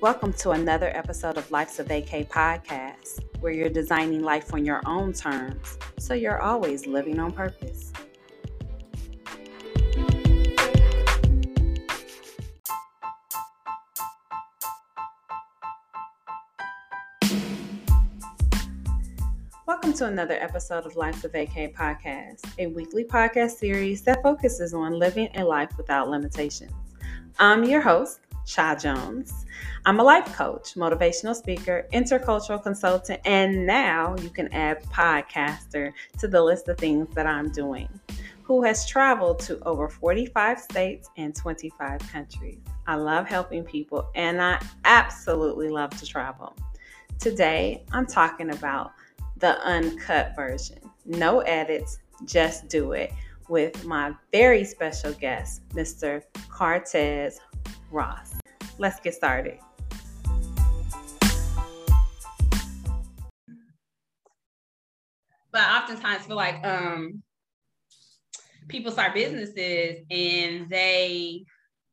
Welcome to another episode of Life's a Vacay podcast, where you're designing life on your own terms, so you're always living on purpose. Welcome to another episode of Life's a Vacay podcast, a weekly podcast series that focuses on living a life without limitations. I'm your host, Cha Jones. I'm a life coach, motivational speaker, intercultural consultant, and now you can add podcaster to the list of things that I'm doing. Who has traveled to over 45 states and 25 countries. I love helping people and I absolutely love to travel. Today, I'm talking about the uncut version. No edits, just do it with my very special guest, Mr. Cartess Ross. Let's get started. But I oftentimes feel like um, people start businesses and they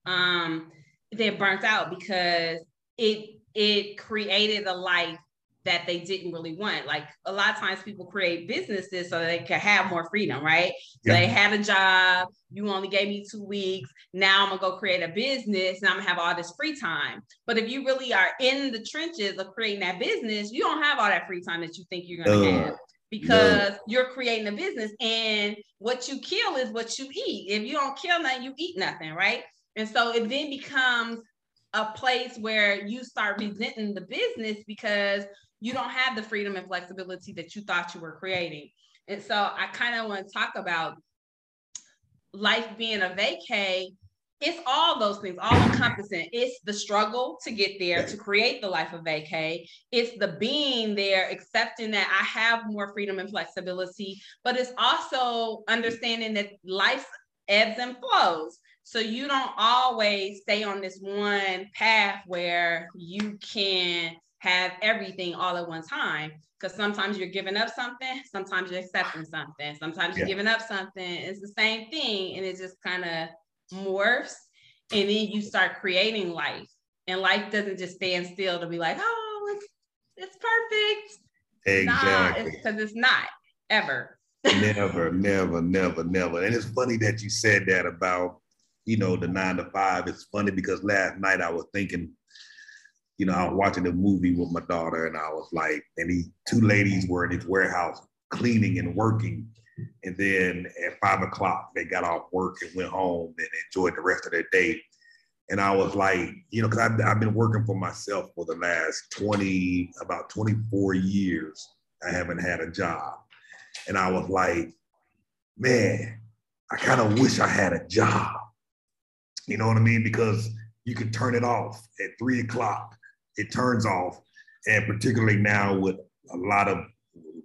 um, they're burnt out because it it created a life that they didn't really want. Like a lot of times people create businesses so they can have more freedom, right? So yeah. they had a job, you only gave me two weeks. Now I'm gonna go create a business and I'm gonna have all this free time. But if you really are in the trenches of creating that business, you don't have all that free time that you think you're gonna uh, have because no. you're creating a business and what you kill is what you eat. If you don't kill nothing, you eat nothing, right? And so it then becomes a place where you start resenting the business because you don't have the freedom and flexibility that you thought you were creating. And so I kind of want to talk about life being a vacay. It's all those things, all encompassing. It's the struggle to get there, to create the life of vacay. It's the being there, accepting that I have more freedom and flexibility, but it's also understanding that life ebbs and flows. So you don't always stay on this one path where you can have everything all at one time because sometimes you're giving up something sometimes you're accepting something sometimes you're giving up something. It's the same thing and it just kind of morphs and then you start creating life and life doesn't just stand still to be like oh it's, it's perfect. Exactly. Because nah, it's, it's not ever. Never never never never. And it's funny that you said that about you know the nine to five. It's funny because last night i was thinking you know, I was watching a movie with my daughter, and I was like, and these two ladies were in this warehouse cleaning and working. And then at five o'clock, they got off work and went home and enjoyed the rest of their day. And I was like, you know, because I've, I've been working for myself for the last 20, about 24 years. I haven't had a job. And I was like, man, I kind of wish I had a job. You know what I mean? Because you can turn it off at three o'clock it turns off. And particularly now with a lot of,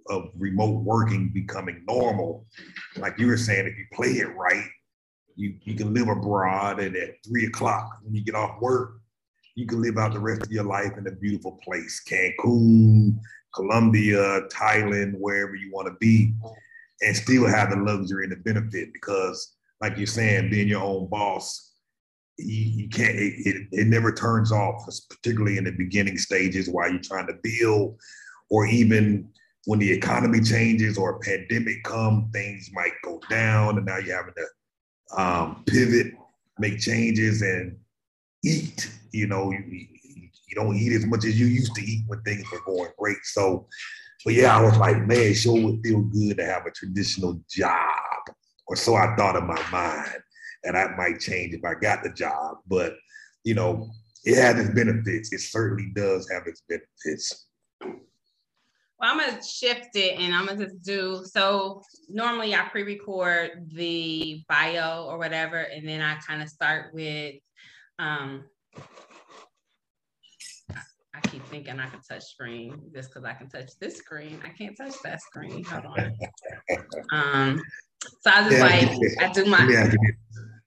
of remote working becoming normal, like you were saying, if you play it right, you, you can live abroad and at three o'clock when you get off work, you can live out the rest of your life in a beautiful place, Cancun, Colombia, Thailand, wherever you want to be, and still have the luxury and the benefit because, like you're saying, being your own boss you, can't it, it, it, never turns off particularly in the beginning stages while you're trying to build or even when the economy changes or a pandemic come things might go down and now you're having to um, pivot make changes and eat you know you, you don't eat as much as you used to eat when things were going great. So but yeah i was like man sure would feel good to have a traditional job or so i thought in my mind and that might change if I got the job. But you know, it has its benefits. It certainly does have its benefits. Well, I'm gonna shift it and I'm gonna just do so. Normally, I pre-record the bio or whatever, and then I kind of start with. Um, I keep thinking I can touch screen just because I can touch this screen. I can't touch that screen. Hold on. um, so I was yeah, like, I do my.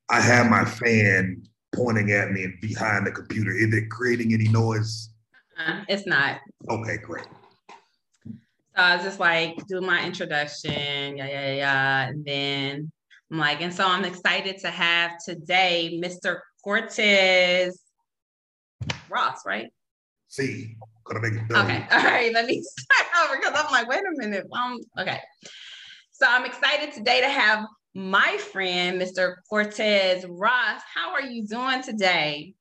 I have my fan pointing at me and behind the computer. Is it creating any noise? Uh, it's not. Okay, great. So I was just like, do my introduction, yeah, yeah, yeah. And then I'm like, and so I'm excited to have today Mr. Cartess Ross, right? See, okay, all right, let me start over because I'm like, wait a minute. Um, okay. So I'm excited today to have my friend, Mr. Cartess Ross. How are you doing today?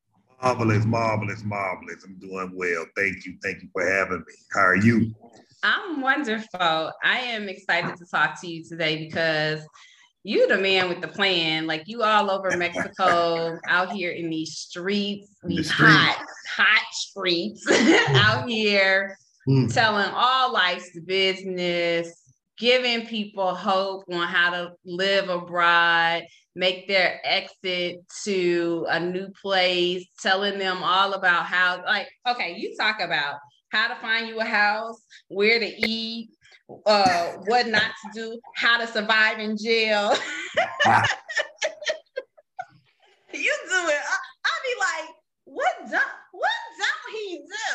Marvelous, marvelous, marvelous. I'm doing well. Thank you. Thank you for having me. How are you? I'm wonderful. I am excited to talk to you today because you the man with the plan. Like you all over Mexico, out here in these streets, these the hot, hot streets out here, mm. telling all life's business, giving people hope on how to live abroad, make their exit to a new place, telling them all about how, like, okay, you talk about how to find you a house, where to eat, uh, what not to do, how to survive in jail. you do it. I, will be like, what don't what don't he do?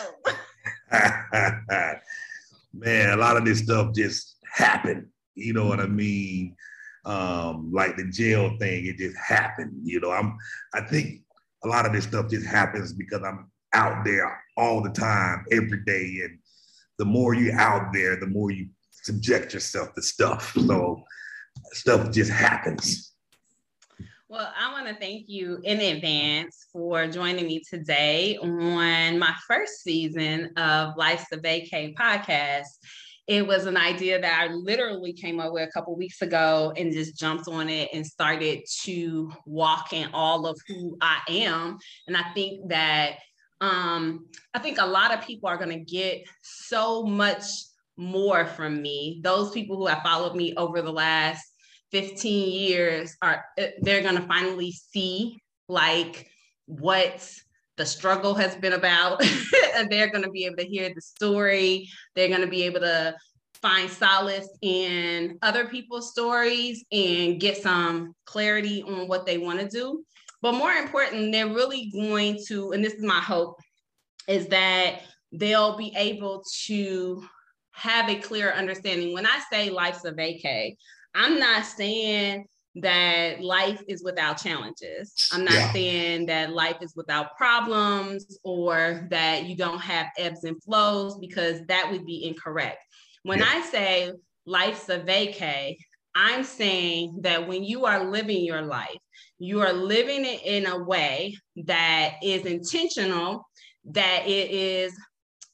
Man, a lot of this stuff just happened. You know what I mean? Um, like the jail thing, it just happened. You know, I'm I think a lot of this stuff just happens because I'm out there all the time, every day. And the more you're out there, the more you subject yourself to stuff. So stuff just happens. Well, I want to thank you in advance for joining me today on my first season of Life's a Vacay podcast. It was an idea that I literally came up with a couple weeks ago and just jumped on it and started to walk in all of who I am. And I think that um, I think a lot of people are going to get so much more from me. Those people who have followed me over the last 15 years are eh, they're going to finally see like what the struggle has been about they're going to be able to hear the story. They're going to be able to find solace in other people's stories and get some clarity on what they want to do. But more important they're really going to and this is my hope is that they'll be able to have a clear understanding. When i say life's a vacay I'm not saying that life is without challenges. I'm not yeah. saying that life is without problems or that you don't have ebbs and flows because that would be incorrect. When yeah. I say life's a vacay, I'm saying that when you are living your life, you are living it in a way that is intentional, that it is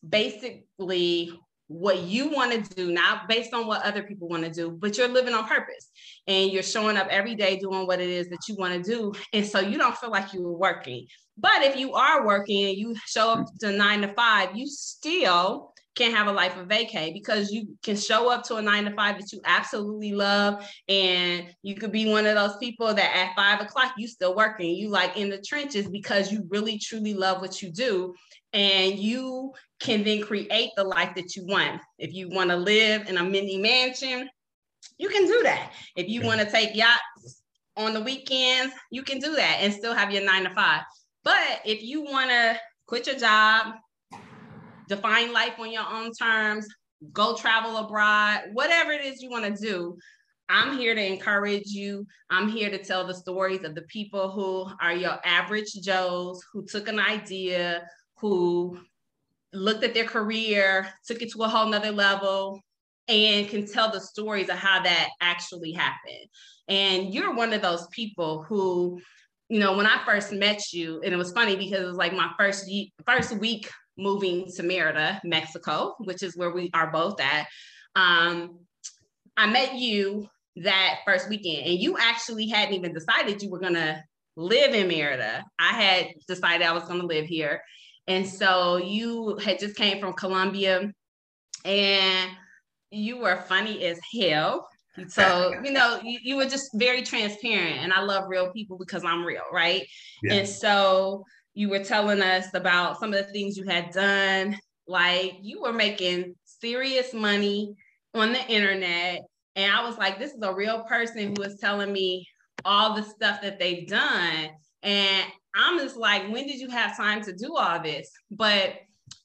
basically what you want to do, not based on what other people want to do, but you're living on purpose and you're showing up every day doing what it is that you want to do. And so you don't feel like you're working. But if you are working and you show up to nine to five, you still can have a life of vacay because you can show up to a nine to five that you absolutely love. And you could be one of those people that at five o'clock, you still working, you like in the trenches because you really truly love what you do. And you can then create the life that you want. If you want to live in a mini mansion, you can do that. If you want to take yachts on the weekends, you can do that and still have your nine to five. But if you want to quit your job, define life on your own terms, go travel abroad, whatever it is you want to do. I'm here to encourage you. I'm here to tell the stories of the people who are your average Joes who took an idea, who looked at their career, took it to a whole nother level, and can tell the stories of how that actually happened. And you're one of those people who, you know, when I first met you, and it was funny because it was like my first first week moving to Merida, Mexico, which is where we are both at. Um, I met you that first weekend, and you actually hadn't even decided you were gonna live in Merida. I had decided I was gonna live here. And so you had just came from Colombia and you were funny as hell. So, you know, you, you, were just very transparent. And I love real people because I'm real, right? Yeah. And so you were telling us about some of the things you had done. Like you were making serious money on the internet. And I was like, this is a real person who is telling me all the stuff that they've done. And I'm just like, when did you have time to do all this? But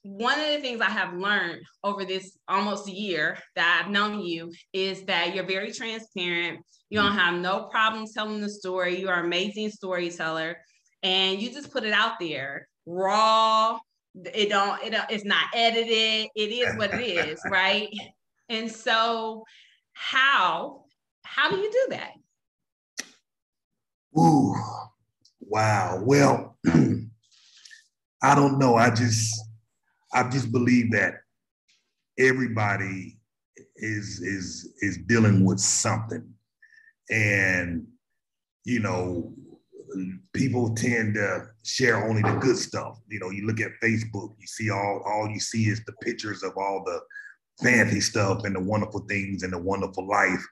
one of the things I have learned over this almost year that I've known you is that you're very transparent. You don't have no problems telling the story. You are an amazing storyteller. And you just put it out there raw, it don't it it's not edited it is what it is right and so how how do you do that Ooh, wow well i don't know i just i just believe that everybody is is is dealing with something and you know people tend to share only the good stuff. You know, you look at Facebook, you see all all you see is the pictures of all the fancy stuff and the wonderful things and the wonderful life.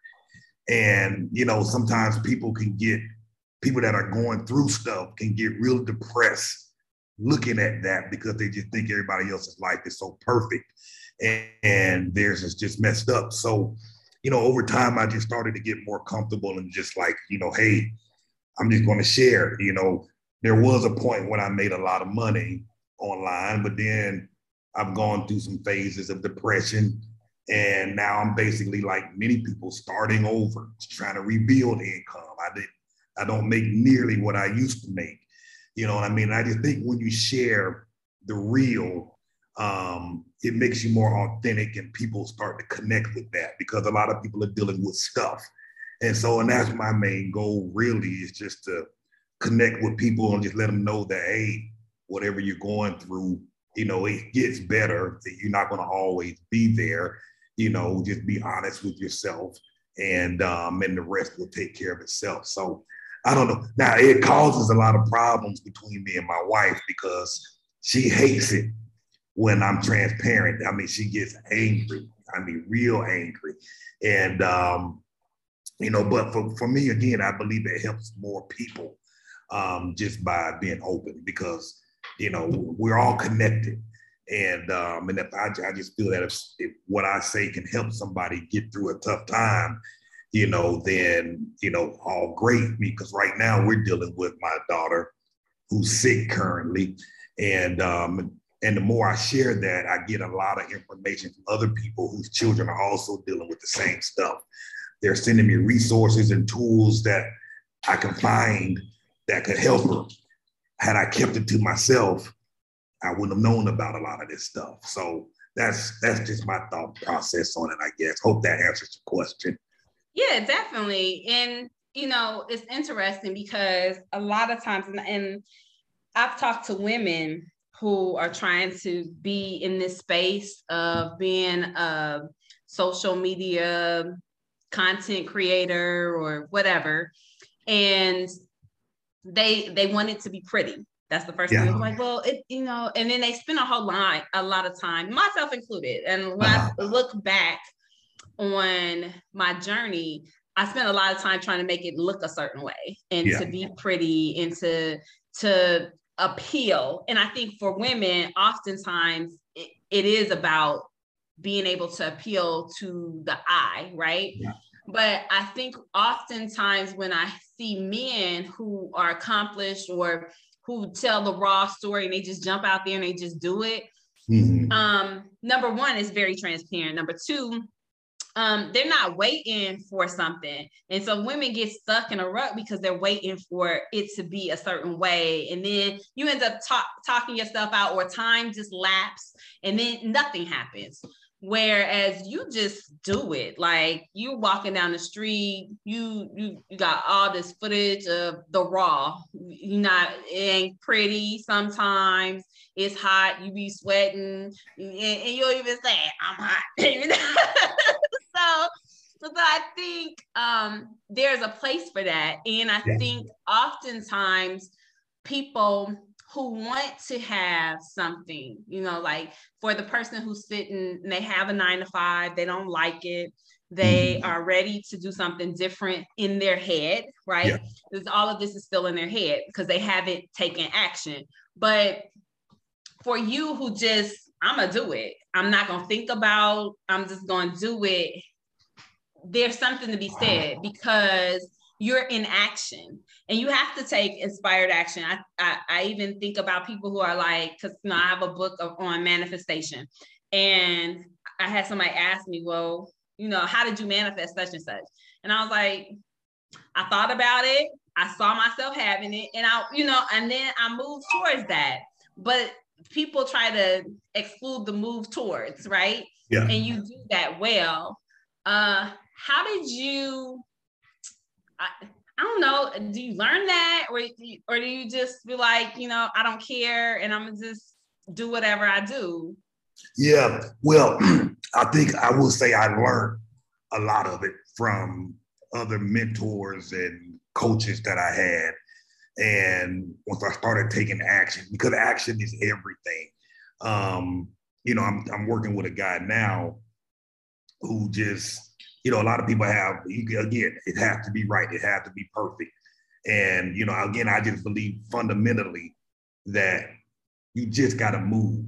And you know, sometimes people can get people that are going through stuff can get real depressed looking at that because they just think everybody else's life is so perfect and, and theirs is just messed up. So, you know, over time I just started to get more comfortable and just like, you know, hey, I'm just going to share. You know, there was a point when I made a lot of money online, but then I've gone through some phases of depression. And now I'm basically like many people starting over, trying to rebuild income. I did I don't make nearly what I used to make. You know what I mean? I just think when you share the real, um, it makes you more authentic and people start to connect with that because a lot of people are dealing with stuff and so, and that's my main goal really is just to connect with people and just let them know that, hey, whatever you're going through, you know, it gets better. That you're not going to always be there. You know, just be honest with yourself, and um, and the rest will take care of itself. So I don't know. Now it causes a lot of problems between me and my wife because she hates it when I'm transparent. I mean, she gets angry. I mean, real angry, and um, you know but for, for me again i believe it helps more people um, just by being open because you know we're all connected and um, and if I, I just feel that if, if what i say can help somebody get through a tough time you know then you know all great because right now we're dealing with my daughter who's sick currently and um, and the more I share that, I get a lot of information from other people whose children are also dealing with the same stuff. They're sending me resources and tools that I can find that could help her. Had I kept it to myself, I wouldn't have known about a lot of this stuff. So that's that's just my thought process on it, I guess. Hope that answers your question. Yeah, definitely. And you know, it's interesting because a lot of times, and, and I've talked to women who are trying to be in this space of being a social media content creator or whatever and they they want it to be pretty that's the first yeah. thing. I'm like, well, it, you know, and then they spend a whole lot, a lot of time, myself included. And when uh-huh. I look back on my journey, I spent a lot of time trying to make it look a certain way and yeah. to be pretty and to to appeal. And I think for women, oftentimes it, it is about being able to appeal to the eye, right? Yeah. But I think oftentimes when I see men who are accomplished or who tell the raw story and they just jump out there and they just do it, mm-hmm. um, number one is very transparent. Number two, um, they're not waiting for something. And so women get stuck in a rut because they're waiting for it to be a certain way. And then you end up talk, talking yourself out or time just lapse and then nothing happens. Whereas you just do it. Like you're walking down the street, you you you got all this footage of the raw. You not it ain't pretty sometimes. It's hot, you be sweating, and, and you'll even say, I'm hot. so so I think um, there's a place for that. And I yeah. think oftentimes people who want to have something, you know, like for the person who's sitting and they have a nine to five, they don't like it, they mm-hmm. are ready to do something different in their head, right? Yeah. Because all of this is still in their head because they haven't taken action. But for you who just, I'm gonna do it. I'm not gonna think about, I'm just gonna do it. There's something to be said because you're in action and you have to take inspired action. I, I, I even think about people who are like, because you know, I have a book of, on manifestation, and I had somebody ask me, well, you know, how did you manifest such and such? And I was like, I thought about it. I saw myself having it, and I, you know, and then I moved towards that. But people try to exclude the move towards, right? Yeah. And you do that well. Uh, how did you? I, I don't know. Do you learn that, or or do you just be like, you know, I don't care, and I'm gonna just do whatever I do? Yeah. Well, I think I will say I learned a lot of it from other mentors and coaches that I had. And once I started taking action, because action is everything. Um, you know, I'm I'm working with a guy now who just, you know, a lot of people have you, again, it has to be right, it has to be perfect. And you know, again, I just believe fundamentally that you just gotta move.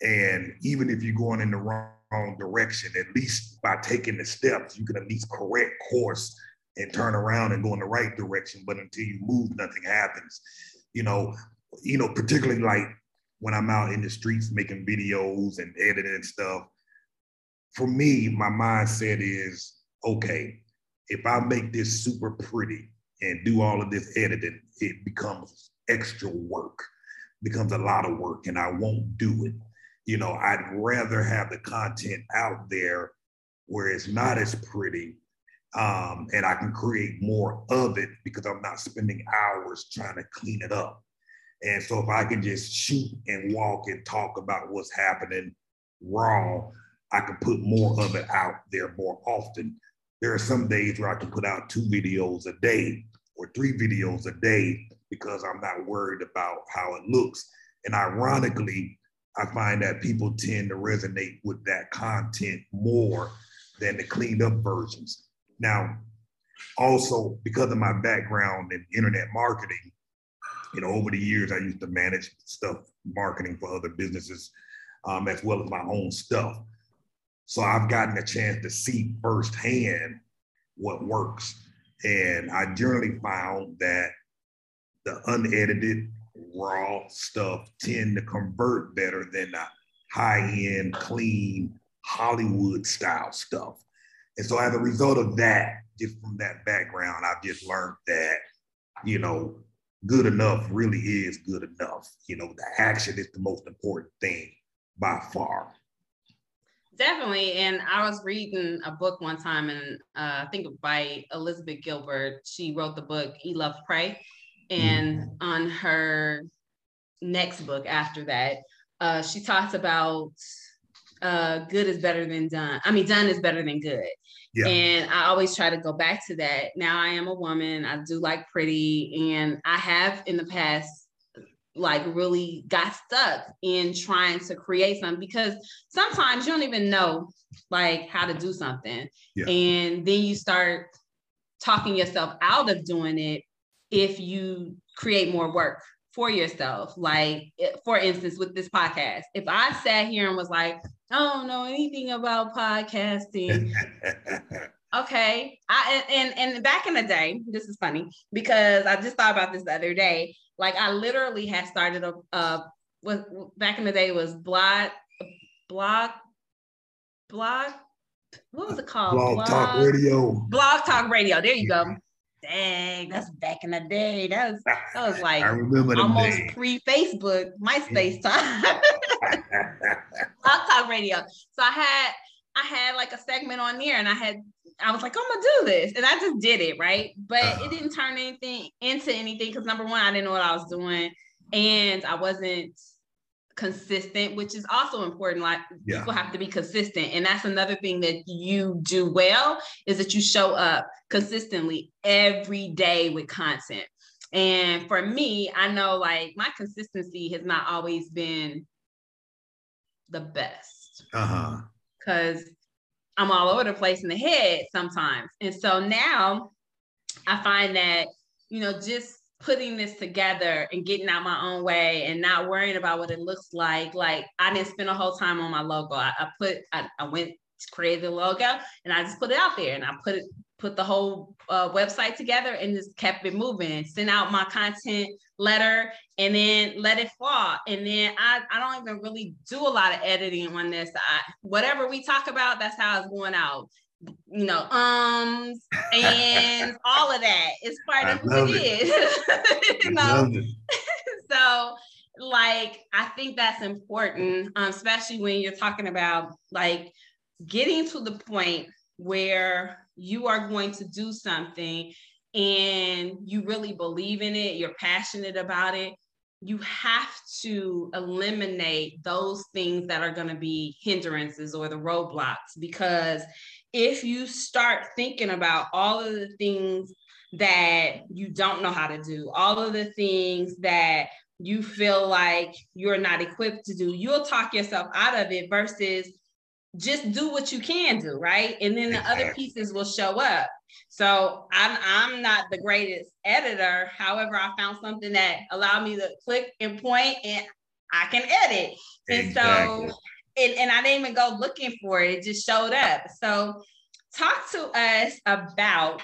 And even if you're going in the wrong direction, at least by taking the steps, you can at least correct course and turn around and go in the right direction. But until you move, nothing happens. You know, you know, particularly like when I'm out in the streets making videos and editing stuff. For me, my mindset is okay, if I make this super pretty and do all of this editing, it becomes extra work, becomes a lot of work, and I won't do it. You know, I'd rather have the content out there where it's not as pretty um, and I can create more of it because I'm not spending hours trying to clean it up. And so if I can just shoot and walk and talk about what's happening raw, I can put more of it out there more often. There are some days where I can put out two videos a day or three videos a day because I'm not worried about how it looks. And ironically, I find that people tend to resonate with that content more than the cleaned up versions. Now, also because of my background in internet marketing, you know, over the years I used to manage stuff marketing for other businesses, um, as well as my own stuff. So I've gotten a chance to see firsthand what works, and I generally found that the unedited, raw stuff tend to convert better than the high-end, clean Hollywood style stuff. And so as a result of that, just from that background, I've just learned that, you know, good enough really is good enough. You know, the action is the most important thing by far. Definitely. And I was reading a book one time, and uh, I think by Elizabeth Gilbert. She wrote the book Eat Love Pray. And mm-hmm. on her next book after that, uh, she talks about uh, good is better than done. I mean, done is better than good. Yeah. And I always try to go back to that. Now I am a woman. I do like pretty, and I have in the past like really got stuck in trying to create something because sometimes you don't even know like how to do something. Yeah. And then you start talking yourself out of doing it if you create more work for yourself. Like, for instance, with this podcast, if I sat here and was like, I don't know anything about podcasting. okay. I and and back in the day, this is funny because I just thought about this the other day. Like I literally had started a uh what back in the day was blog blog blog what was it called? Blog, blog Talk Radio. Blog Talk Radio. There you go. Dang, that's back in the day. That was that was like I remember almost pre Facebook, MySpace time. Blog Talk Radio. So I had I had like a segment on there, and I had I was like, I'm gonna do this, and I just did it, right? But uh-huh. it didn't turn anything into anything because number one, I didn't know what I was doing, and I wasn't consistent, which is also important. Like yeah. people have to be consistent. And that's another thing that you do well is that you show up consistently every day with content. And for me, I know like my consistency has not always been the best. Uh-huh. Cause I'm all over the place in the head sometimes. And so now I find that, you know, just putting this together and getting out my own way and not worrying about what it looks like. Like I didn't spend a whole time on my logo. I, I put, I, I went created the logo and I just put it out there and I put it, put the whole uh, website together and just kept it moving. Sent out my content letter and then let it fall. And then I, I don't even really do a lot of editing on this. I, whatever we talk about, that's how it's going out you know, ums and all of that is part of who it, it is. you know? So like I think that's important, um, especially when you're talking about like getting to the point where you are going to do something and you really believe in it, you're passionate about it, you have to eliminate those things that are going to be hindrances or the roadblocks because if you start thinking about all of the things that you don't know how to do, all of the things that you feel like you're not equipped to do, you'll talk yourself out of it versus just do what you can do, right? And then the other pieces will show up. So I'm I'm not the greatest editor. However, I found something that allowed me to click and point and I can edit. And exactly. so and, and I didn't even go looking for it. It just showed up. So talk to us about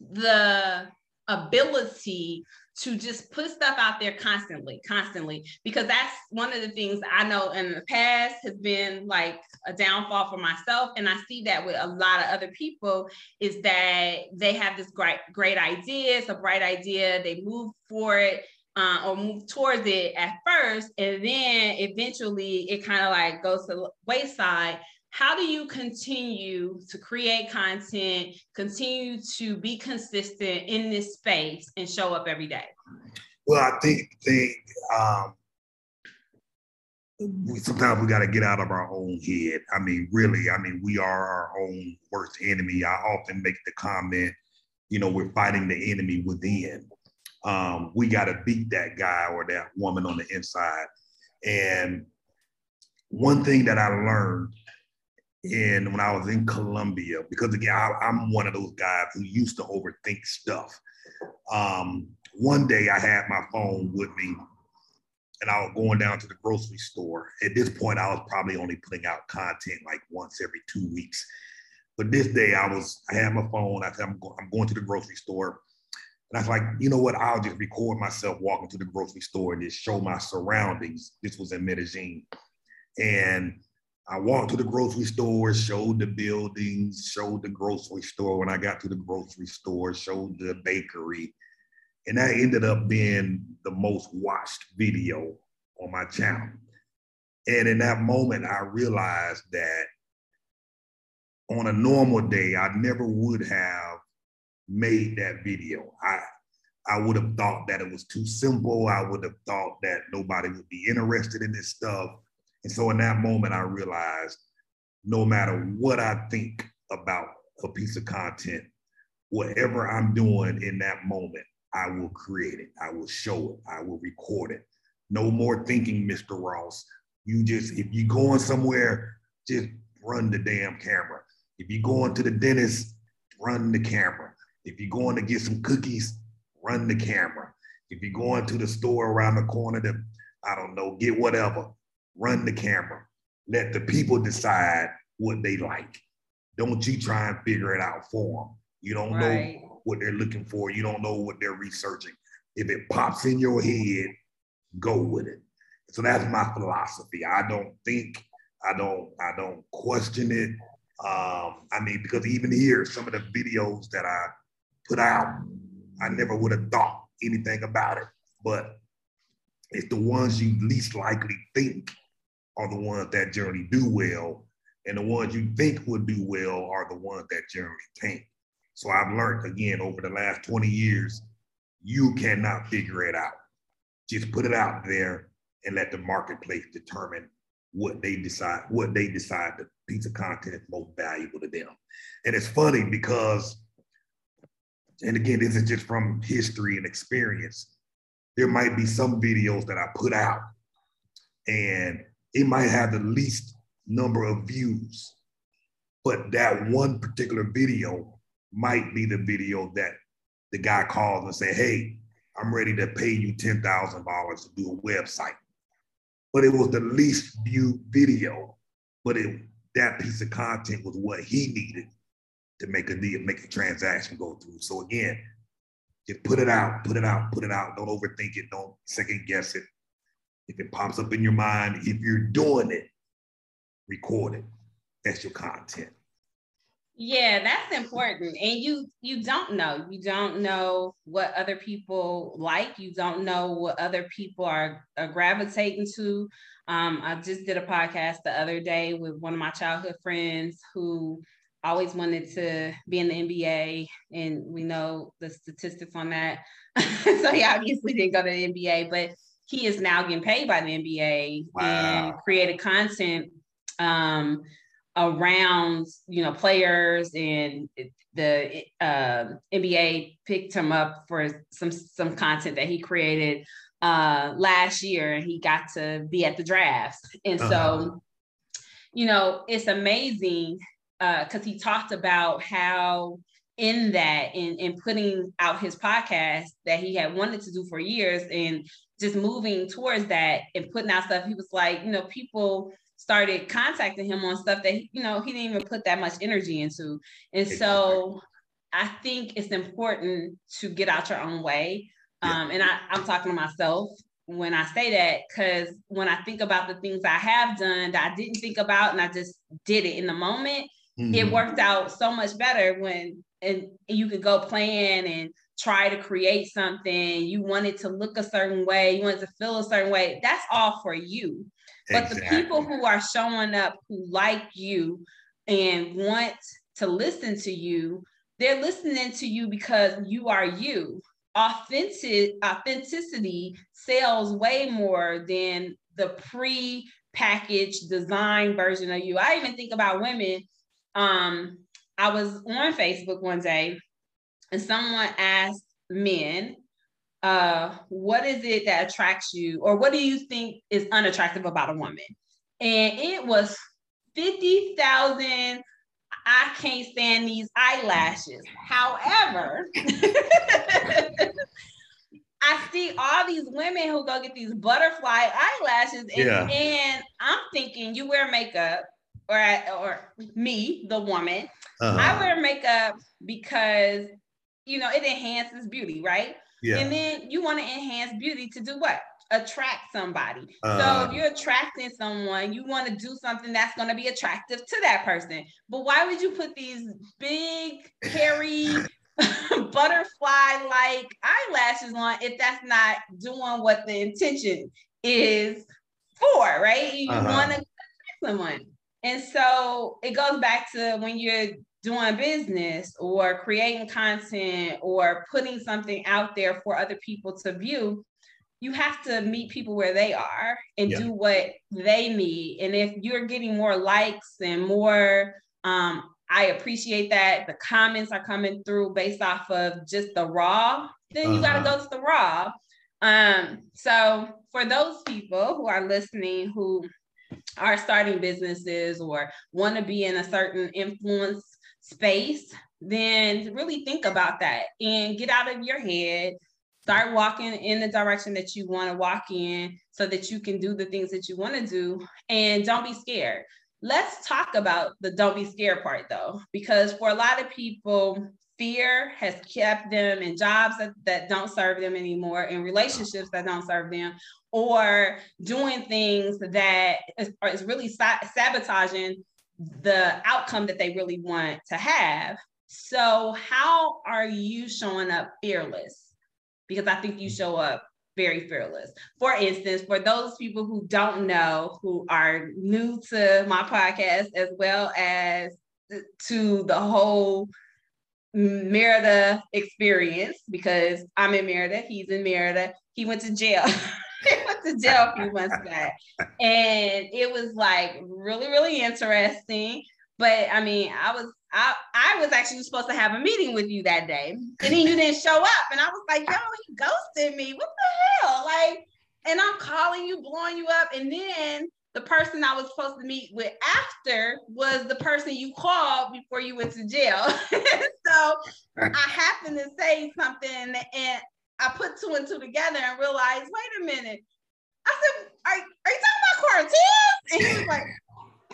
the ability to just put stuff out there constantly, constantly, because that's one of the things I know in the past has been like a downfall for myself. And I see that with a lot of other people is that they have this great, great idea, it's a bright idea, they move for it. Uh, or move towards it at first, and then eventually it kind of like goes to the wayside how do you continue to create content, continue to be consistent in this space and show up every day? Well, I think think um, we, sometimes we got to get out of our own head. I mean, really, I mean, we are our own worst enemy. I often make the comment, you know, we're fighting the enemy within. Um, we got to beat that guy or that woman on the inside. And one thing that I learned in when I was in Colombia, because again, I, am one of those guys who used to overthink stuff. Um, one day I had my phone with me and I was going down to the grocery store. At this point, I was probably only putting out content like once every two weeks. But this day I was, I had my phone. I said, I'm, go- I'm going to the grocery store. And I was like, you know what? I'll just record myself walking to the grocery store and just show my surroundings. This was in Medellin. And I walked to the grocery store, showed the buildings, showed the grocery store. When I got to the grocery store, showed the bakery. And that ended up being the most watched video on my channel. And in that moment, I realized that on a normal day, I never would have made that video. I I would have thought that it was too simple. I would have thought that nobody would be interested in this stuff. And so in that moment, I realized no matter what I think about a piece of content, whatever I'm doing in that moment, I will create it. I will show it. I will record it. No more thinking, Mr. Ross. You just, if you're going somewhere, just run the damn camera. If you're going to the dentist, run the camera. If you're going to get some cookies, run the camera. If you're going to the store around the corner to, I don't know, get whatever, run the camera. Let the people decide what they like. Don't you try and figure it out for them. You don't right. know what they're looking for. You don't know what they're researching. If it pops in your head, go with it. So that's my philosophy. I don't think, I don't, I don't question it. Um, I mean, because even here, some of the videos that I put out, I never would have thought anything about it. But it's the ones you least likely think are the ones that generally do well, and the ones you think would do well are the ones that generally tank. So I've learned again over the last 20 years, you cannot figure it out. Just put it out there and let the marketplace determine what they decide, what they decide the piece of content is most valuable to them. And it's funny because, and again, this is just from history and experience. There might be some videos that I put out and it might have the least number of views, but that one particular video might be the video that the guy calls and say, "Hey, I'm ready to pay you ten thousand dollars to do a website." But it was the least viewed video, but it that piece of content was what he needed to make a deal, make a transaction go through. So again, just put it out, put it out, put it out. Don't overthink it. Don't second guess it. If it pops up in your mind, if you're doing it, record it. That's your content. Yeah, that's important. And you you don't know. You don't know what other people like. You don't know what other people are, are gravitating to. Um, I just did a podcast the other day with one of my childhood friends who always wanted to be in the NBA, and we know the statistics on that. so he obviously didn't go to the NBA, but he is now getting paid by the NBA wow. and created content um, around you know players and the uh, um, NBA picked him up for some some content that he created uh, last year, and he got to be at the draft, And uh-huh. so, you know, it's amazing because uh, he talked about how in that and in, in putting out his podcast that he had wanted to do for years and just moving towards that and putting out stuff he was like you know people started contacting him on stuff that you know he didn't even put that much energy into. And so i think it's important to get out your own way. Um, and I, i'm talking to myself when i say that because when i think about the things i have done that i didn't think about and i just did it in the moment mm-hmm. it worked out so much better when and you could go plan and try to create something you want it to look a certain way you want it to feel a certain way that's all for you but exactly. the people who are showing up who like you and want to listen to you, they're listening to you because you are you. Authentic authenticity sells way more than the pre-packaged design version of you. I even think about women. Um, I was on Facebook one day and someone asked men uh, what is it that attracts you, or what do you think is unattractive about a woman? And it was 50,000. I can't stand these eyelashes. However, I see all these women who go get these butterfly eyelashes, and, yeah. and I'm thinking you wear makeup, or I, or me, the woman, uh-huh. I wear makeup because you know it enhances beauty, right? Yeah. And then you want to enhance beauty to do what? Attract somebody. Uh, so if you're attracting someone, you want to do something that's going to be attractive to that person. But why would you put these big, hairy, butterfly like eyelashes on if that's not doing what the intention is for, right? You uh-huh. want to attract someone. And so it goes back to when you're doing business or creating content or putting something out there for other people to view, you have to meet people where they are and yeah. do what they need. And if you're getting more likes and more, um, I appreciate that the comments are coming through based off of just the raw, then uh-huh. you got to go to the raw. Um, so for those people who are listening who are starting businesses or want to be in a certain influence space, then really think about that and get out of your head. Start walking in the direction that you want to walk in so that you can do the things that you want to do. And don't be scared. Let's talk about the don't be scared part though, because for a lot of people, fear has kept them in jobs that, that don't serve them anymore, in relationships that don't serve them, or doing things that is, is really sabotaging the outcome that they really want to have. So, how are you showing up fearless? Because I think you show up very fearless. For instance, for those people who don't know, who are new to my podcast, as well as to the whole Merida experience, because I'm in Merida, he's in Merida, he went to jail. He went to jail a few months back. And it was like really, really interesting. But I mean, I was I I was actually supposed to have a meeting with you that day. And then you didn't show up. And I was like, yo, he ghosted me. What the hell? Like, and I'm calling you, blowing you up. And then the person I was supposed to meet with after was the person you called before you went to jail. so I happened to say something and I put two and two together and realized, wait a minute. I said, are, are you talking about Cartess? And he was like,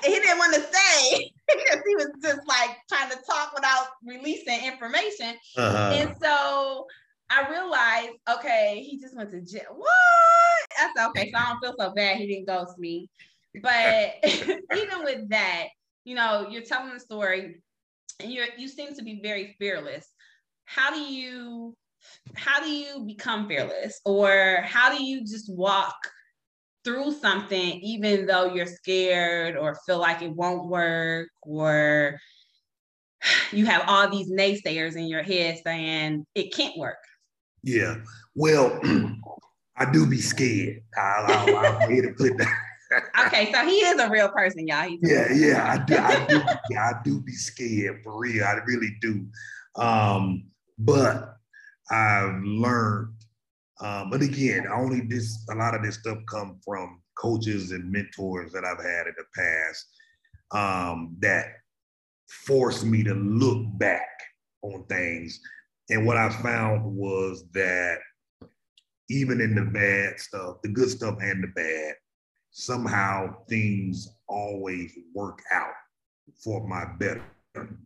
he didn't want to say because he was just like trying to talk without releasing information. Uh-huh. And so I realized, okay, he just went to jail. What? I said, okay, so I don't feel so bad. He didn't ghost me. But even with that, you know, you're telling the story and you you seem to be very fearless. How do you how do you become fearless or how do you just walk through something even though you're scared or feel like it won't work or you have all these naysayers in your head saying it can't work yeah well i do be scared i'll, I'll, I'll to put that okay, so he is a real person, y'all. He's yeah, yeah, I do, I do, yeah, I do be scared for real. I really do. Um, but I've learned, um, but again, only this a lot of this stuff come from coaches and mentors that I've had in the past um, that forced me to look back on things. And what I found was that even in the bad stuff, the good stuff and the bad, somehow things always work out for my better,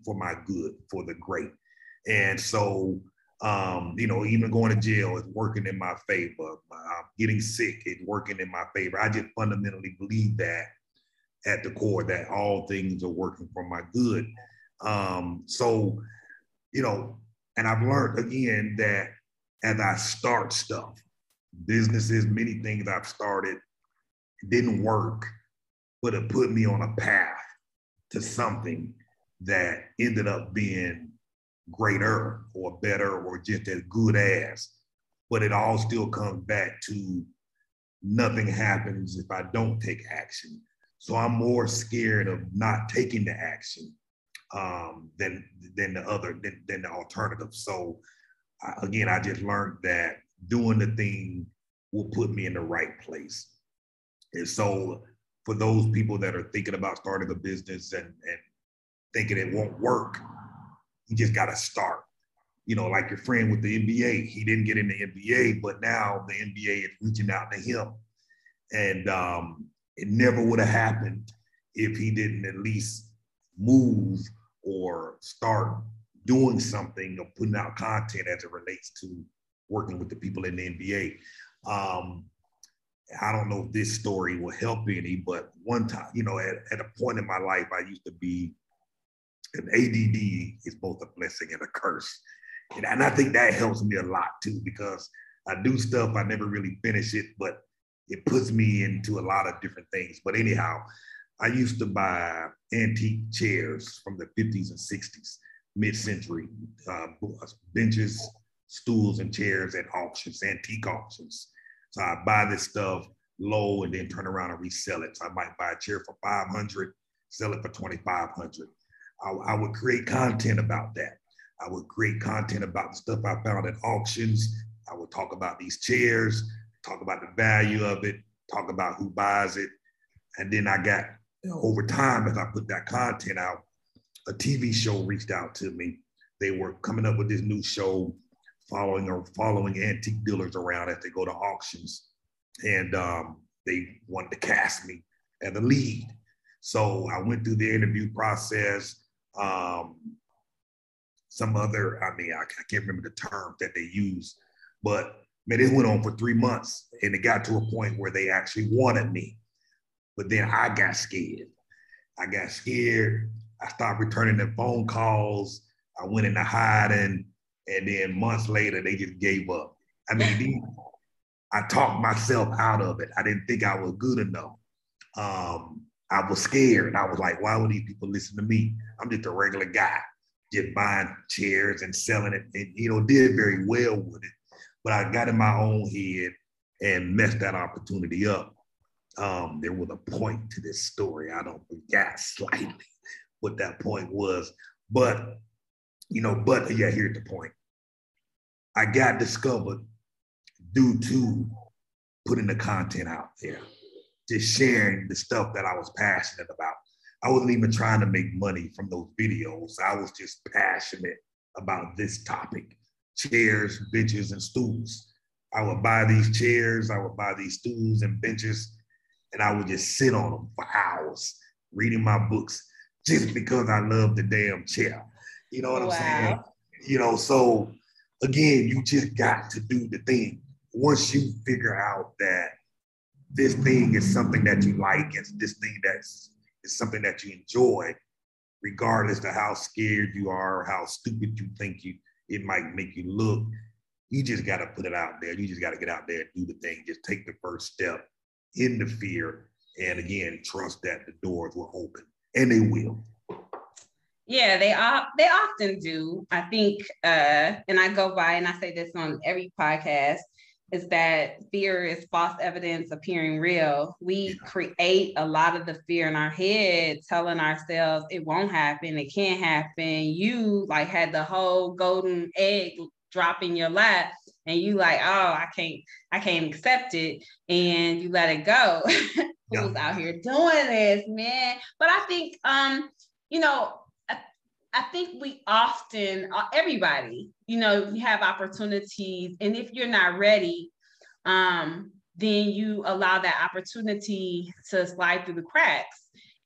for my good, for the great. And so, um, you know, even going to jail is working in my favor. Uh, getting sick is working in my favor. I just fundamentally believe that at the core that all things are working for my good. Um, so, you know, and I've learned again that as I start stuff, businesses, many things I've started didn't work, but it put me on a path to something that ended up being greater or better or just as good as. But it all still comes back to nothing happens if I don't take action. So I'm more scared of not taking the action um, than than the other than, than the alternative. So again, I just learned that doing the thing will put me in the right place. And so for those people that are thinking about starting a business and, and thinking it won't work, you just got to start. You know, like your friend with the NBA, he didn't get in the NBA, but now the NBA is reaching out to him. And um, it never would have happened if he didn't at least move or start doing something or putting out content as it relates to working with the people in the NBA. Um, I don't know if this story will help any, but one time, you know, at, at a point in my life, I used to be an ADD is both a blessing and a curse. And, and I think that helps me a lot too, because I do stuff, I never really finish it, but it puts me into a lot of different things. But anyhow, I used to buy antique chairs from the 50s and 60s, mid-century, uh, benches, stools, and chairs at auctions, antique auctions. So I buy this stuff low and then turn around and resell it. So I might buy a chair for 500, sell it for 2,500. I, I would create content about that. I would create content about the stuff I found at auctions. I would talk about these chairs, talk about the value of it, talk about who buys it. And then I got, over time, as I put that content out, a TV show reached out to me. They were coming up with this new show following or following antique dealers around as they go to auctions. And um, they wanted to cast me as a lead. So I went through the interview process. Um, some other, I mean, I, I can't remember the term that they used, but man, it went on for three months and it got to a point where they actually wanted me. But then I got scared. I got scared. I stopped returning the phone calls. I went into hiding and then months later they just gave up. I mean, I talked myself out of it. I didn't think I was good enough. Um, I was scared. I was like, why would these people listen to me? I'm just a regular guy, just buying chairs and selling it, and you know, did very well with it. But I got in my own head and messed that opportunity up. Um, there was a point to this story. I don't forget slightly what that point was, but you know, but yeah, here's the point. I got discovered due to putting the content out there, just sharing the stuff that I was passionate about. I wasn't even trying to make money from those videos. I was just passionate about this topic chairs, benches, and stools. I would buy these chairs, I would buy these stools and benches, and I would just sit on them for hours reading my books just because I love the damn chair. You know what wow. I'm saying? You know, so again, you just got to do the thing. Once you figure out that this thing is something that you like, it's this thing that's is something that you enjoy, regardless of how scared you are, how stupid you think you it might make you look. You just got to put it out there. You just got to get out there and do the thing. Just take the first step in the fear. And again, trust that the doors will open and they will. Yeah, they are. They often do. I think, uh, and I go by and I say this on every podcast is that fear is false evidence appearing real. We create a lot of the fear in our head, telling ourselves it won't happen, it can't happen. You like had the whole golden egg drop in your lap, and you like, oh, I can't, I can't accept it, and you let it go. Who's out here doing this, man? But I think, um, you know, I think we often, uh, everybody, you know, you have opportunities, and if you're not ready, um, then you allow that opportunity to slide through the cracks.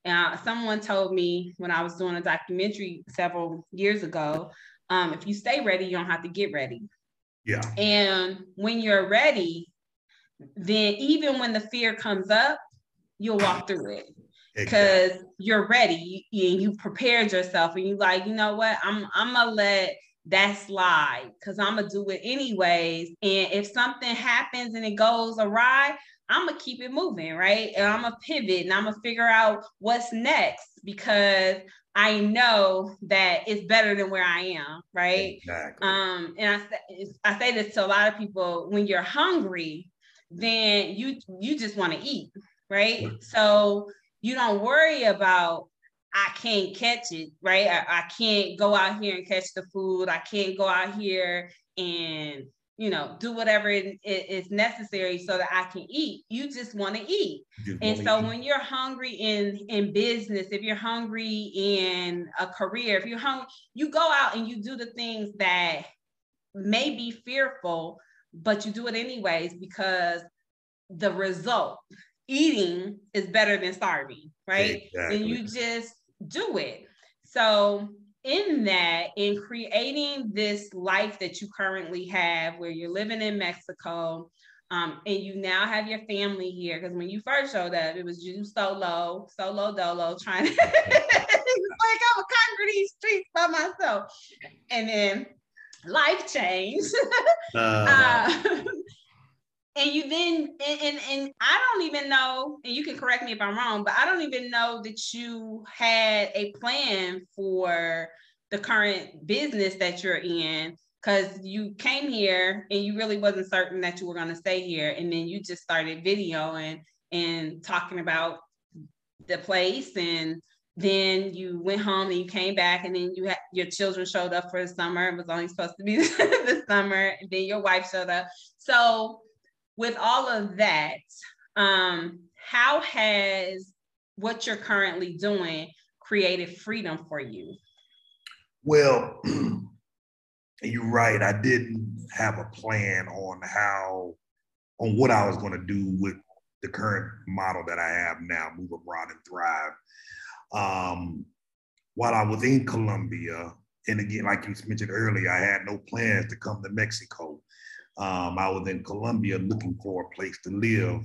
Uh, someone told me when I was doing a documentary several years ago, um, if you stay ready, you don't have to get ready. Yeah. And when you're ready, then even when the fear comes up, you'll walk through it because exactly. you're ready and you prepared yourself and you like, you know what, I'm I'm gonna let that slide because I'm gonna do it anyways. And if something happens and it goes awry, I'm gonna keep it moving, right? And I'm gonna pivot and I'm gonna figure out what's next because I know that it's better than where I am, right? Exactly. Um, and I I say this to a lot of people: when you're hungry, then you you just want to eat, right? So you don't worry about I can't catch it, right? I, I, can't go out here and catch the food. I can't go out here and you know do whatever it, it is necessary so that I can eat. You just want to eat. and so eat. when you're hungry in in business, if you're hungry in a career, if you're hungry, you go out and you do the things that may be fearful, but you do it anyways because the result eating is better than starving, right? Exactly. And you just do it. So, in that, in creating this life that you currently have, where you're living in Mexico, um, and you now have your family here, because when you first showed up, it was you solo, solo dolo, trying to like I'm conquer these streets by myself, and then life changed. uh, uh, and you then and, and, and i don't even know and you can correct me if i'm wrong but i don't even know that you had a plan for the current business that you're in because you came here and you really wasn't certain that you were going to stay here. And then you just started videoing and talking about the place and then you went home and you came back and then you had your children showed up for the summer. It was only supposed to be the summer and then your wife showed up. So with all of that, um, how has what you're currently doing created freedom for you? Well, you're right. I didn't have a plan on how, on what I was going to do with the current model that I have now, Move Abroad and Thrive. Um, while I was in Colombia, and again, like you mentioned earlier, I had no plans to come to Mexico. Um, I was in Colombia looking for a place to live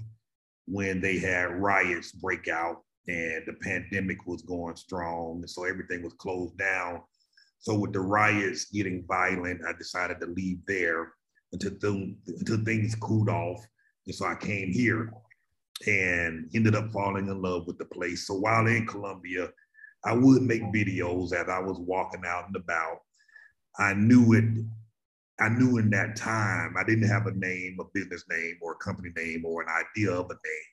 when they had riots break out and the pandemic was going strong. And so everything was closed down. So with the riots getting violent, I decided to leave there until, th- until things cooled off. And so I came here and ended up falling in love with the place. So while in Colombia, I would make videos as I was walking out and about. I knew it I knew in that time I didn't have a name, a business name, or a company name, or an idea of a name,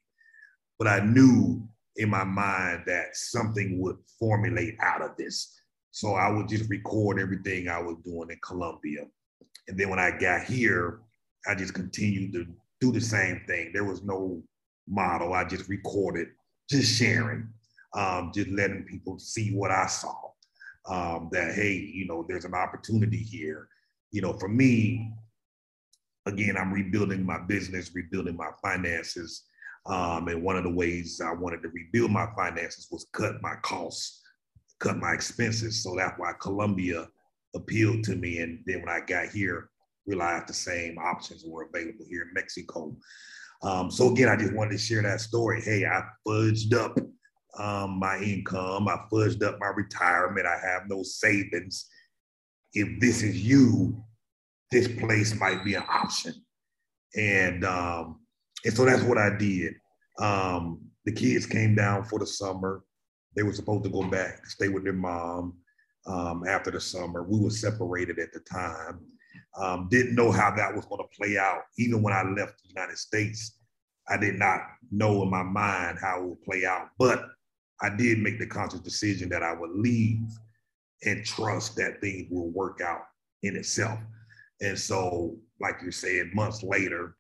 but I knew in my mind that something would formulate out of this. So I would just record everything I was doing in Colombia. And then when I got here, I just continued to do the same thing. There was no model. I just recorded, just sharing, um, just letting people see what I saw. Um, that, hey, you know, there's an opportunity here you know, for me, again, I'm rebuilding my business, rebuilding my finances. Um, and one of the ways I wanted to rebuild my finances was cut my costs, cut my expenses. So that's why Colombia appealed to me. And then when I got here, realized the same options were available here in Mexico. Um, so again, I just wanted to share that story. Hey, I fudged up um, my income. I fudged up my retirement. I have no savings. If this is you, this place might be an option. And um, and so that's what I did. Um, the kids came down for the summer. They were supposed to go back, stay with their mom um, after the summer. We were separated at the time. Um, didn't know how that was going to play out. Even when I left the United States, I did not know in my mind how it would play out. But I did make the conscious decision that I would leave and trust that things will work out in itself. And so, like you said, months later,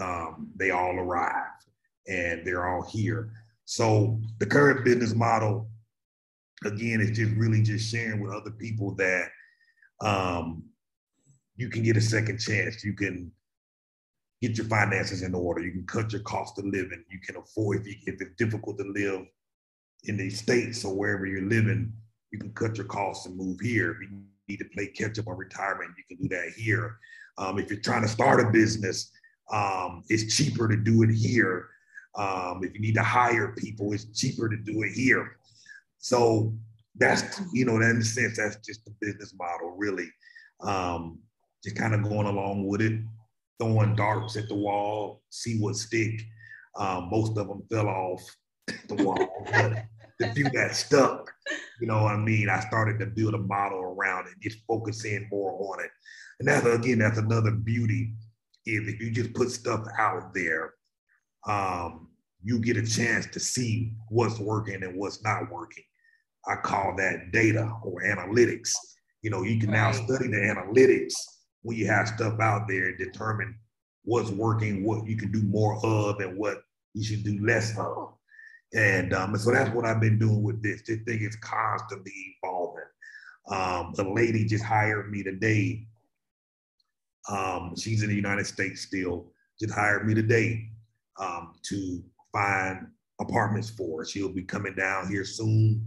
um, they all arrived and they're all here. So the current business model, again, is just really just sharing with other people that um, you can get a second chance. You can get your finances in order. You can cut your cost of living. You can afford if, you, if it's difficult to live in the states or wherever you're living, you can cut your costs and move here. If you need to play catch up on retirement, you can do that here. Um, if you're trying to start a business, um, it's cheaper to do it here. Um, if you need to hire people, it's cheaper to do it here. So that's you know, in a sense, that's just the business model, really. Um, just kind of going along with it, throwing darts at the wall, see what stick. Um, most of them fell off the wall, the few that stuck, you know what I mean? I started to build a model around it, just focusing more on it. And that's again, that's another beauty is if you just put stuff out there, um, you get a chance to see what's working and what's not working. I call that data or analytics. You know, you can right. now study the analytics when you have stuff out there and determine what's working, what you can do more of, and what you should do less of. And, um, so that's what I've been doing with this. This thing is constantly evolving. Um, a lady just hired me today um, she's in the United States still. Just hired me today um, to find apartments for her. She'll be coming down here soon,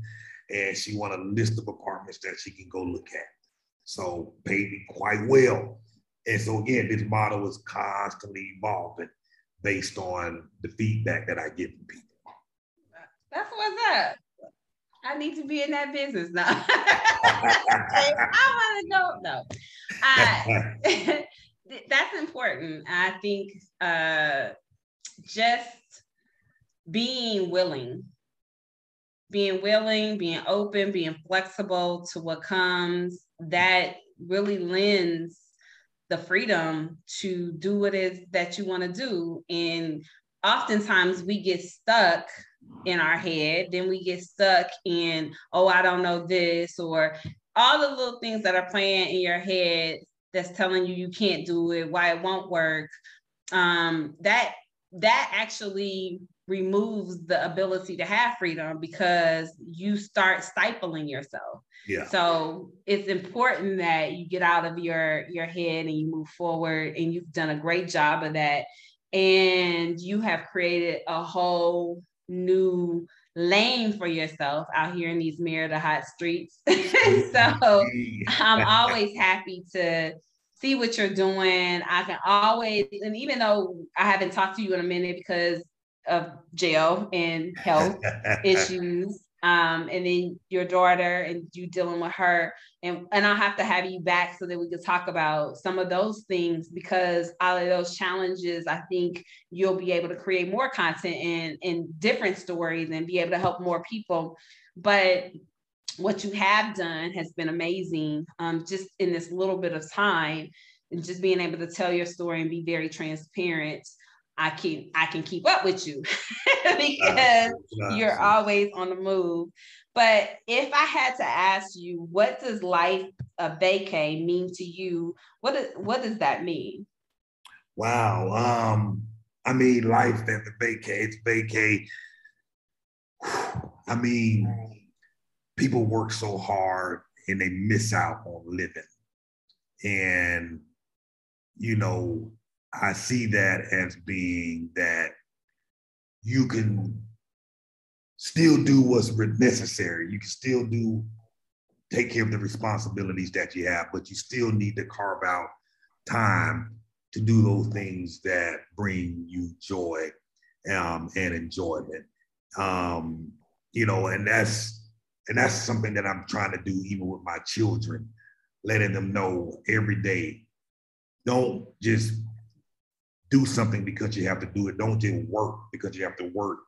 and she want a list of apartments that she can go look at. So paid me quite well. And so again, this model is constantly evolving based on the feedback that I get from people. That's what's up. I need to be in that business now. I want to know. No, that's important. I think uh, just being willing, being willing, being open, being flexible to what comes, that really lends the freedom to do what it is that you want to do. And oftentimes we get stuck in our head, then we get stuck in, oh, I don't know this, or all the little things that are playing in your head that's telling you you can't do it, why it won't work. Um, that that actually removes the ability to have freedom because you start stifling yourself. Yeah. So it's important that you get out of your your head and you move forward and you've done a great job of that and you have created a whole new lane for yourself out here in these Merida hot streets. so I'm always happy to see what you're doing. I can always, and even though I haven't talked to you in a minute because of jail and health issues, um, and then your daughter and you dealing with her. And and I'll have to have you back so that we can talk about some of those things because all of those challenges I think you'll be able to create more content and and different stories and be able to help more people. But what you have done has been amazing um, just in this little bit of time and just being able to tell your story and be very transparent I can I can keep up with you because you're always on the move. But if I had to ask you, what does life of vacay mean to you? What is, what does that mean? Wow. Um, I mean, life at the vacay, it's vacay. I mean, people work so hard and they miss out on living. And, you know, I see that as being that you can still do what's necessary. You can still do take care of the responsibilities that you have, but you still need to carve out time to do those things that bring you joy um, and enjoyment. Um, you know, and that's and that's something that I'm trying to do even with my children, letting them know every day. Don't just do something because you have to do it. Don't just work because you have to work.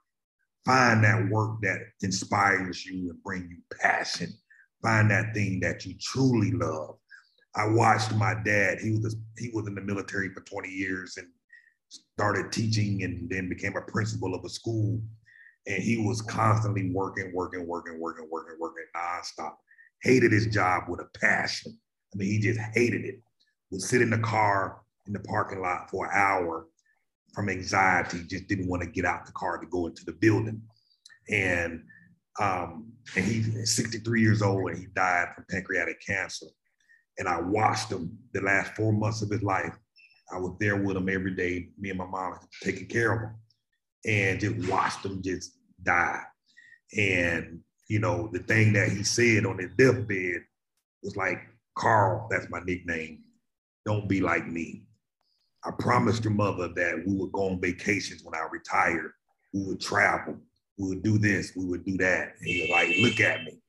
Find that work that inspires you and bring you passion. Find that thing that you truly love. I watched my dad. He was he was in the military for 20 years and started teaching and then became a principal of a school. And he was constantly working, working, working, working, working, working nonstop. Hated his job with a passion. I mean, he just hated it. Would sit in the car in the parking lot for an hour from anxiety, just didn't want to get out the car to go into the building. And um, and he's 63 years old and he died from pancreatic cancer. And I watched him the last four months of his life. I was there with him every day, me and my mom taking care of him, and just watched him just die. And you know, the thing that he said on his deathbed was like, Carl, that's my nickname. Don't be like me. I promised your mother that we would go on vacations when I retired. We would travel. We would do this. We would do that. And he was like, look at me.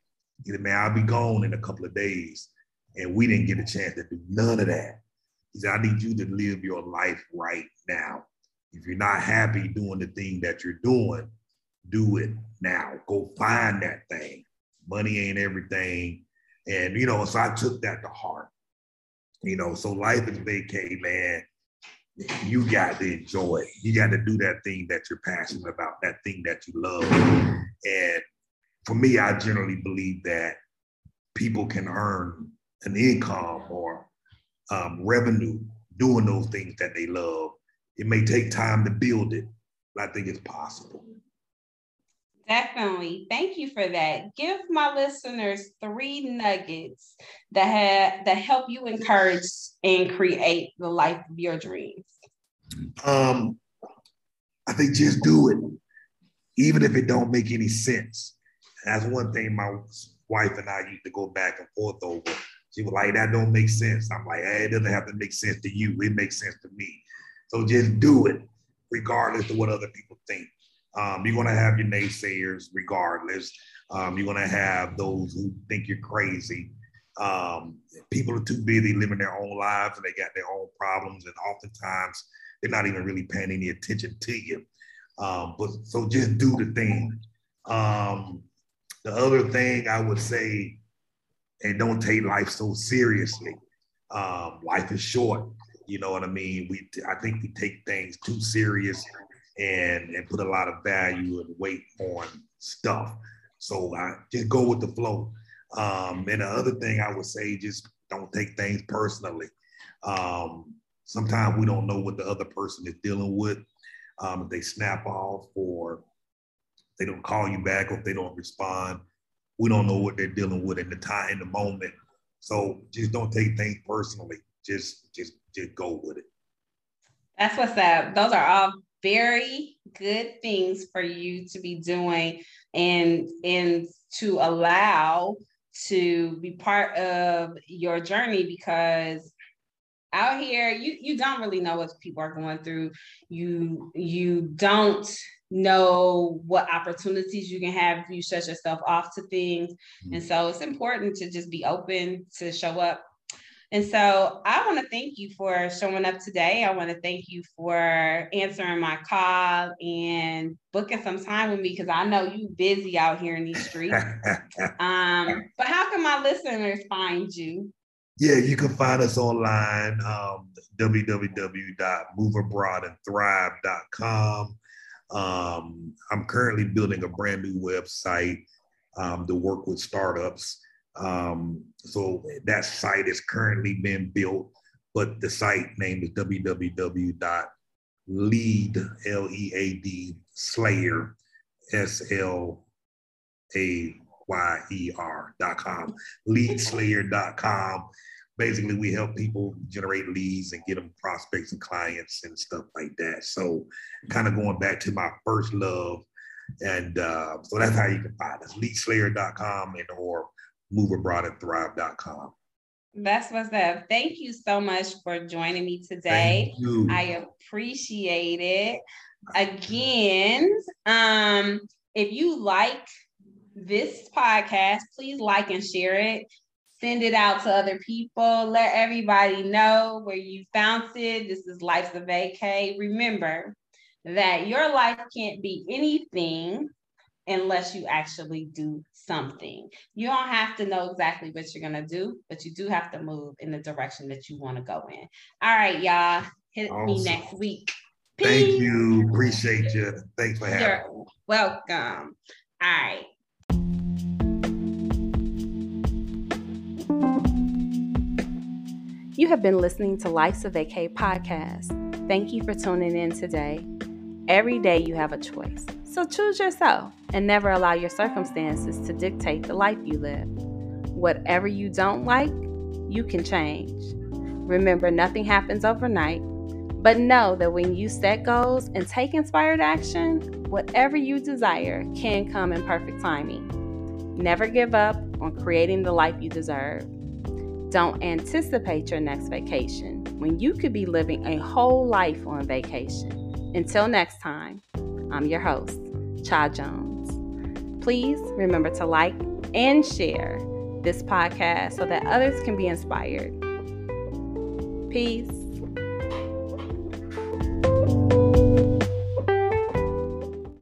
He said, man, I'll be gone in a couple of days. And we didn't get a chance to do none of that. He said, I need you to live your life right now. If you're not happy doing the thing that you're doing, do it now. Go find that thing. Money ain't everything. And, you know, so I took that to heart. You know, so life is vacay, man. You got to enjoy it. You got to do that thing that you're passionate about, that thing that you love. And for me, I generally believe that people can earn an income or um, revenue doing those things that they love. It may take time to build it, but I think it's possible. Definitely. Thank you for that. Give my listeners three nuggets that have that help you encourage and create the life of your dreams. Um, I think just do it, even if it don't make any sense. That's one thing my wife and I used to go back and forth over. She was like, that don't make sense. I'm like, hey, it doesn't have to make sense to you. It makes sense to me. So just do it, regardless of what other people think. Um, you're gonna have your naysayers, regardless. Um, you're gonna have those who think you're crazy. Um, people are too busy living their own lives and they got their own problems, and oftentimes they're not even really paying any attention to you. Um, but so just do the thing. Um, the other thing I would say and don't take life so seriously. Um, life is short. You know what I mean? We, I think we take things too serious and and put a lot of value and weight on stuff. So I just go with the flow. Um, and the other thing I would say, just don't take things personally. Um, sometimes we don't know what the other person is dealing with. Um, if they snap off or they don't call you back or if they don't respond, we don't know what they're dealing with in the time in the moment. So just don't take things personally. Just just just go with it. That's what's up. Those are all very good things for you to be doing and and to allow to be part of your journey because out here you you don't really know what people are going through you you don't know what opportunities you can have if you shut yourself off to things. Mm-hmm. And so it's important to just be open to show up. And so I want to thank you for showing up today. I want to thank you for answering my call and booking some time with me because I know you busy out here in these streets. um, but how can my listeners find you? Yeah, you can find us online, um, www.moveabroadandthrive.com. Um, I'm currently building a brand new website um, to work with startups. Um, so that site is currently being built, but the site name is www.lead, L-E-A-D, Slayer, S-L-A-Y-E-R.com, leadslayer.com basically we help people generate leads and get them prospects and clients and stuff like that. So kind of going back to my first love. And uh, so that's how you can find us, leadslayer.com and or moveabroadandthrive.com. That's what's up. Thank you so much for joining me today. I appreciate it. Again, um, if you like this podcast, please like and share it. Send it out to other people. Let everybody know where you found it. This is Life's a Vacay. Remember that your life can't be anything unless you actually do something. You don't have to know exactly what you're going to do, but you do have to move in the direction that you want to go in. All right, y'all. Hit awesome. me next week. Peace. Thank you. Appreciate you. Thanks for having You're me. Welcome. All right. You have been listening to Life's a Vacay podcast. Thank you for tuning in today. Every day you have a choice. So choose yourself and never allow your circumstances to dictate the life you live. Whatever you don't like, you can change. Remember, nothing happens overnight, but know that when you set goals and take inspired action, whatever you desire can come in perfect timing. Never give up on creating the life you deserve. Don't anticipate your next vacation when you could be living a whole life on vacation. Until next time, I'm your host, Cha Jones. Please remember to like and share this podcast so that others can be inspired. Peace.